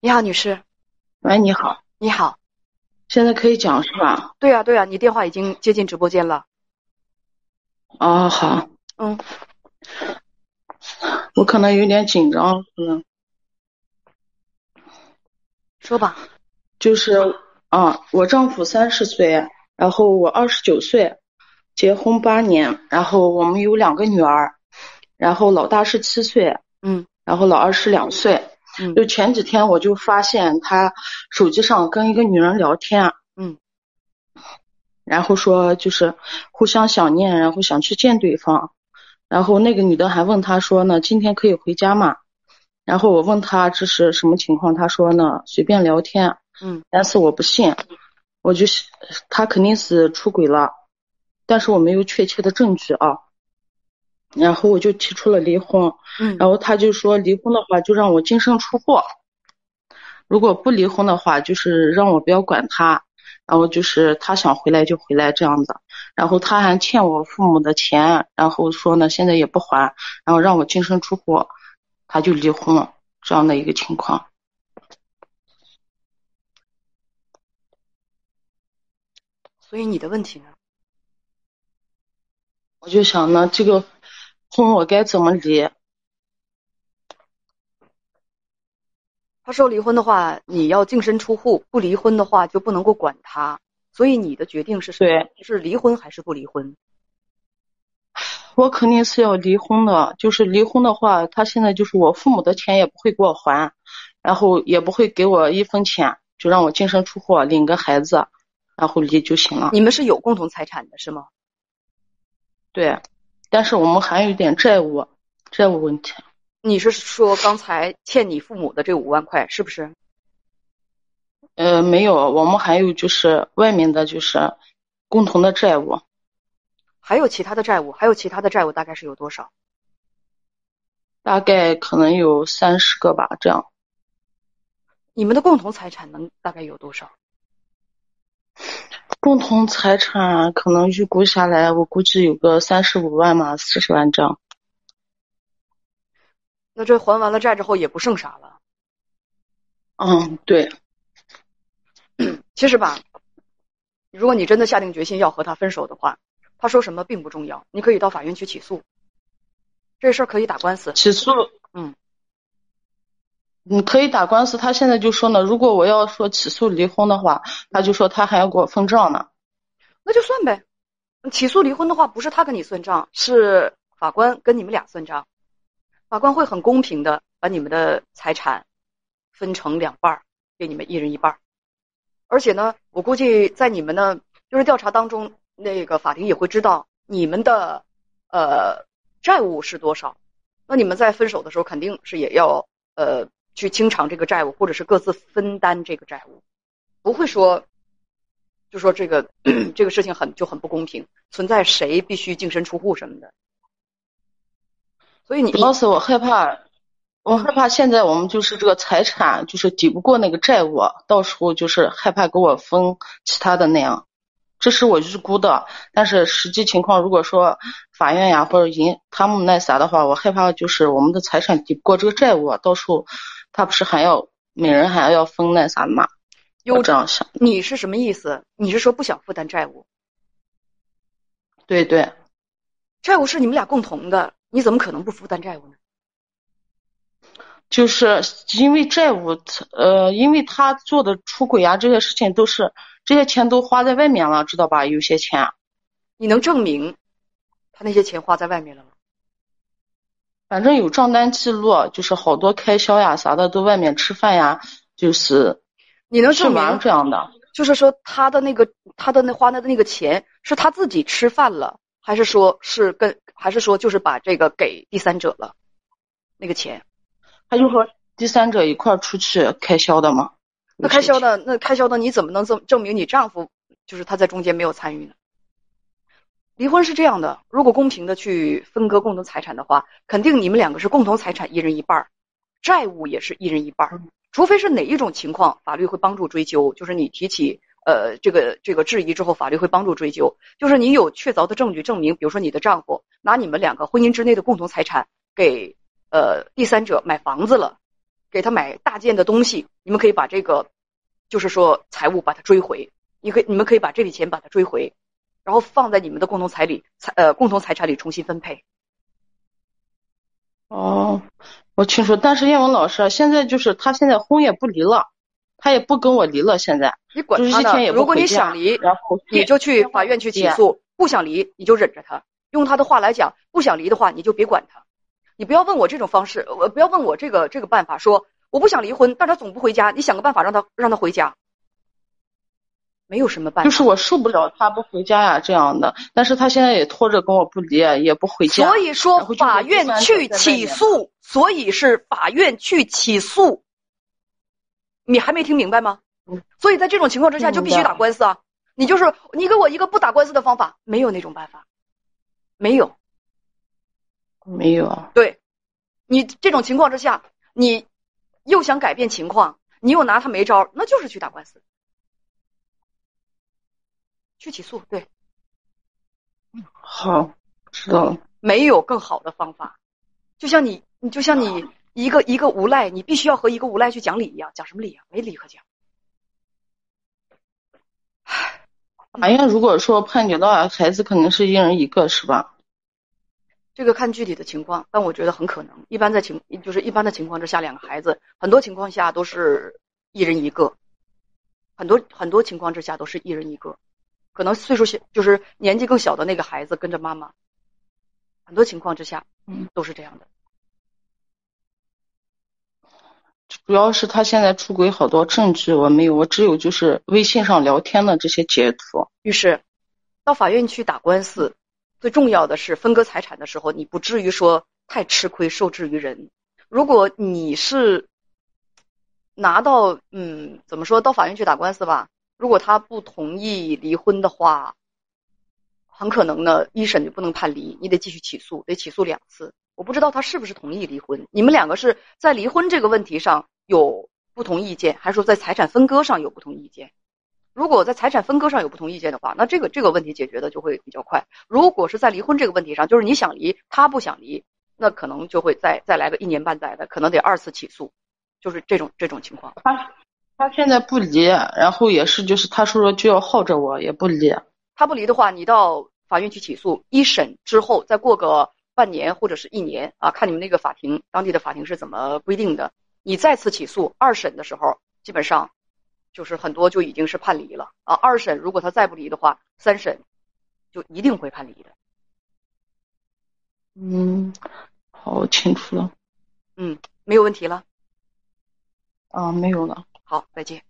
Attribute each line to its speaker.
Speaker 1: 你好，女士。
Speaker 2: 喂，你好，
Speaker 1: 你好。
Speaker 2: 现在可以讲是吧？
Speaker 1: 对呀，对呀，你电话已经接进直播间了。
Speaker 2: 哦，好。
Speaker 1: 嗯。
Speaker 2: 我可能有点紧张，可能。
Speaker 1: 说吧。
Speaker 2: 就是啊，我丈夫三十岁，然后我二十九岁，结婚八年，然后我们有两个女儿，然后老大是七岁，
Speaker 1: 嗯，
Speaker 2: 然后老二是两岁。就前几天我就发现他手机上跟一个女人聊天，
Speaker 1: 嗯，
Speaker 2: 然后说就是互相想念，然后想去见对方，然后那个女的还问他说呢，今天可以回家吗？然后我问他这是什么情况，他说呢随便聊天，
Speaker 1: 嗯，
Speaker 2: 但是我不信，我就是他肯定是出轨了，但是我没有确切的证据啊。然后我就提出了离婚，
Speaker 1: 嗯，
Speaker 2: 然后他就说离婚的话就让我净身出户，如果不离婚的话就是让我不要管他，然后就是他想回来就回来这样子，然后他还欠我父母的钱，然后说呢现在也不还，然后让我净身出户，他就离婚了这样的一个情况。
Speaker 1: 所以你的问题呢？
Speaker 2: 我就想呢这个。婚 我该怎么离？
Speaker 1: 他说离婚的话，你要净身出户；不离婚的话，就不能够管他。所以你的决定是什么？是离婚还是不离婚？
Speaker 2: 我肯定是要离婚的。就是离婚的话，他现在就是我父母的钱也不会给我还，然后也不会给我一分钱，就让我净身出户，领个孩子，然后离就行了。
Speaker 1: 你们是有共同财产的是吗？
Speaker 2: 对。但是我们还有一点债务，债务问题。
Speaker 1: 你是说刚才欠你父母的这五万块是不是？
Speaker 2: 呃，没有，我们还有就是外面的，就是共同的债务。
Speaker 1: 还有其他的债务？还有其他的债务大概是有多少？
Speaker 2: 大概可能有三十个吧，这样。
Speaker 1: 你们的共同财产能大概有多少？
Speaker 2: 共同财产可能预估下来，我估计有个三十五万嘛，四十万这样。
Speaker 1: 那这还完了债之后也不剩啥了。
Speaker 2: 嗯，对。
Speaker 1: 其实吧，如果你真的下定决心要和他分手的话，他说什么并不重要，你可以到法院去起诉。这事儿可以打官司。
Speaker 2: 起诉。
Speaker 1: 嗯。
Speaker 2: 你可以打官司，他现在就说呢，如果我要说起诉离婚的话，他就说他还要给我分账呢。
Speaker 1: 那就算呗，起诉离婚的话，不是他跟你算账，是法官跟你们俩算账。法官会很公平的把你们的财产分成两半儿，给你们一人一半儿。而且呢，我估计在你们的就是调查当中，那个法庭也会知道你们的呃债务是多少。那你们在分手的时候，肯定是也要呃。去清偿这个债务，或者是各自分担这个债务，不会说，就说这个 这个事情很就很不公平，存在谁必须净身出户什么的。所以你
Speaker 2: 要是我害怕，我害怕现在我们就是这个财产就是抵不过那个债务，到时候就是害怕给我分其他的那样，这是我预估的。但是实际情况，如果说法院呀或者银他们那啥的话，我害怕就是我们的财产抵不过这个债务，到时候。他不是还要每人还要分那啥吗？
Speaker 1: 又
Speaker 2: 这样想。
Speaker 1: 你是什么意思？你是说不想负担债务？
Speaker 2: 对对，
Speaker 1: 债务是你们俩共同的，你怎么可能不负担债务呢？
Speaker 2: 就是因为债务，呃，因为他做的出轨啊这些事情都是这些钱都花在外面了，知道吧？有些钱，
Speaker 1: 你能证明他那些钱花在外面了吗？
Speaker 2: 反正有账单记录，就是好多开销呀啥的都外面吃饭呀，就是
Speaker 1: 你能证明
Speaker 2: 这样的？
Speaker 1: 就是说他的那个他的那花的那个钱是他自己吃饭了，还是说是跟还是说就是把这个给第三者了？那个钱，
Speaker 2: 他就和第三者一块出去开销的吗？
Speaker 1: 那开销的那开销的你怎么能证证明你丈夫就是他在中间没有参与呢？离婚是这样的，如果公平的去分割共同财产的话，肯定你们两个是共同财产一人一半儿，债务也是一人一半儿。除非是哪一种情况，法律会帮助追究，就是你提起呃这个这个质疑之后，法律会帮助追究。就是你有确凿的证据证明，比如说你的丈夫拿你们两个婚姻之内的共同财产给呃第三者买房子了，给他买大件的东西，你们可以把这个，就是说财务把它追回，你可以你们可以把这笔钱把它追回，然后放在你们的共同财里财呃共同财产里重新分配。
Speaker 2: 哦，我清楚，但是燕文老师现在就是他现在婚也不离了，他也不跟我离了，现在
Speaker 1: 你管
Speaker 2: 就是
Speaker 1: 他呢如果你想离，
Speaker 2: 然后
Speaker 1: 你就去法院去起诉；不想离，你就忍着他。用他的话来讲，不想离的话，你就别管他。你不要问我这种方式，我，不要问我这个这个办法，说我不想离婚，但他总不回家，你想个办法让他让他回家。没有什么办法，
Speaker 2: 就是我受不了他不回家呀这样的，但是他现在也拖着跟我不离，也不回家。
Speaker 1: 所以说法院去起诉，所以是法院去起诉。你还没听明白吗
Speaker 2: 嗯？
Speaker 1: 所以在这种情况之下，就必须打官司啊！你就是你给我一个不打官司的方法，没有那种办法，没有。
Speaker 2: 没有，
Speaker 1: 对，你这种情况之下，你又想改变情况，你又拿他没招，那就是去打官司，去起诉。对，
Speaker 2: 好，知道了。
Speaker 1: 没有更好的方法。就像你，你就像你一个一个无赖，你必须要和一个无赖去讲理一样，讲什么理啊？没理可讲。
Speaker 2: 法院如果说判决的话，孩子肯定是一人一个，是吧？
Speaker 1: 这个看具体的情况，但我觉得很可能。一般在情就是一般的情况之下，两个孩子很多情况下都是一人一个，很多很多情况之下都是一人一个，可能岁数小就是年纪更小的那个孩子跟着妈妈，很多情况之下，
Speaker 2: 嗯，
Speaker 1: 都是这样的。
Speaker 2: 主要是他现在出轨好多证据我没有，我只有就是微信上聊天的这些截图。
Speaker 1: 于是，到法院去打官司，最重要的是分割财产的时候，你不至于说太吃亏，受制于人。如果你是拿到嗯，怎么说，到法院去打官司吧，如果他不同意离婚的话，很可能呢，一审就不能判离，你得继续起诉，得起诉两次。我不知道他是不是同意离婚，你们两个是在离婚这个问题上有不同意见，还是说在财产分割上有不同意见？如果在财产分割上有不同意见的话，那这个这个问题解决的就会比较快。如果是在离婚这个问题上，就是你想离，他不想离，那可能就会再再来个一年半载的，可能得二次起诉，就是这种这种情况。
Speaker 2: 他现在不离，然后也是就是他说说就要耗着我，也不离。
Speaker 1: 他不离的话，你到法院去起诉，一审之后再过个半年或者是一年啊，看你们那个法庭当地的法庭是怎么规定的。你再次起诉，二审的时候基本上就是很多就已经是判离了啊。二审如果他再不离的话，三审就一定会判离的。
Speaker 2: 嗯，好，清楚了。
Speaker 1: 嗯，没有问题了。
Speaker 2: 啊，没有了。
Speaker 1: 好，再见。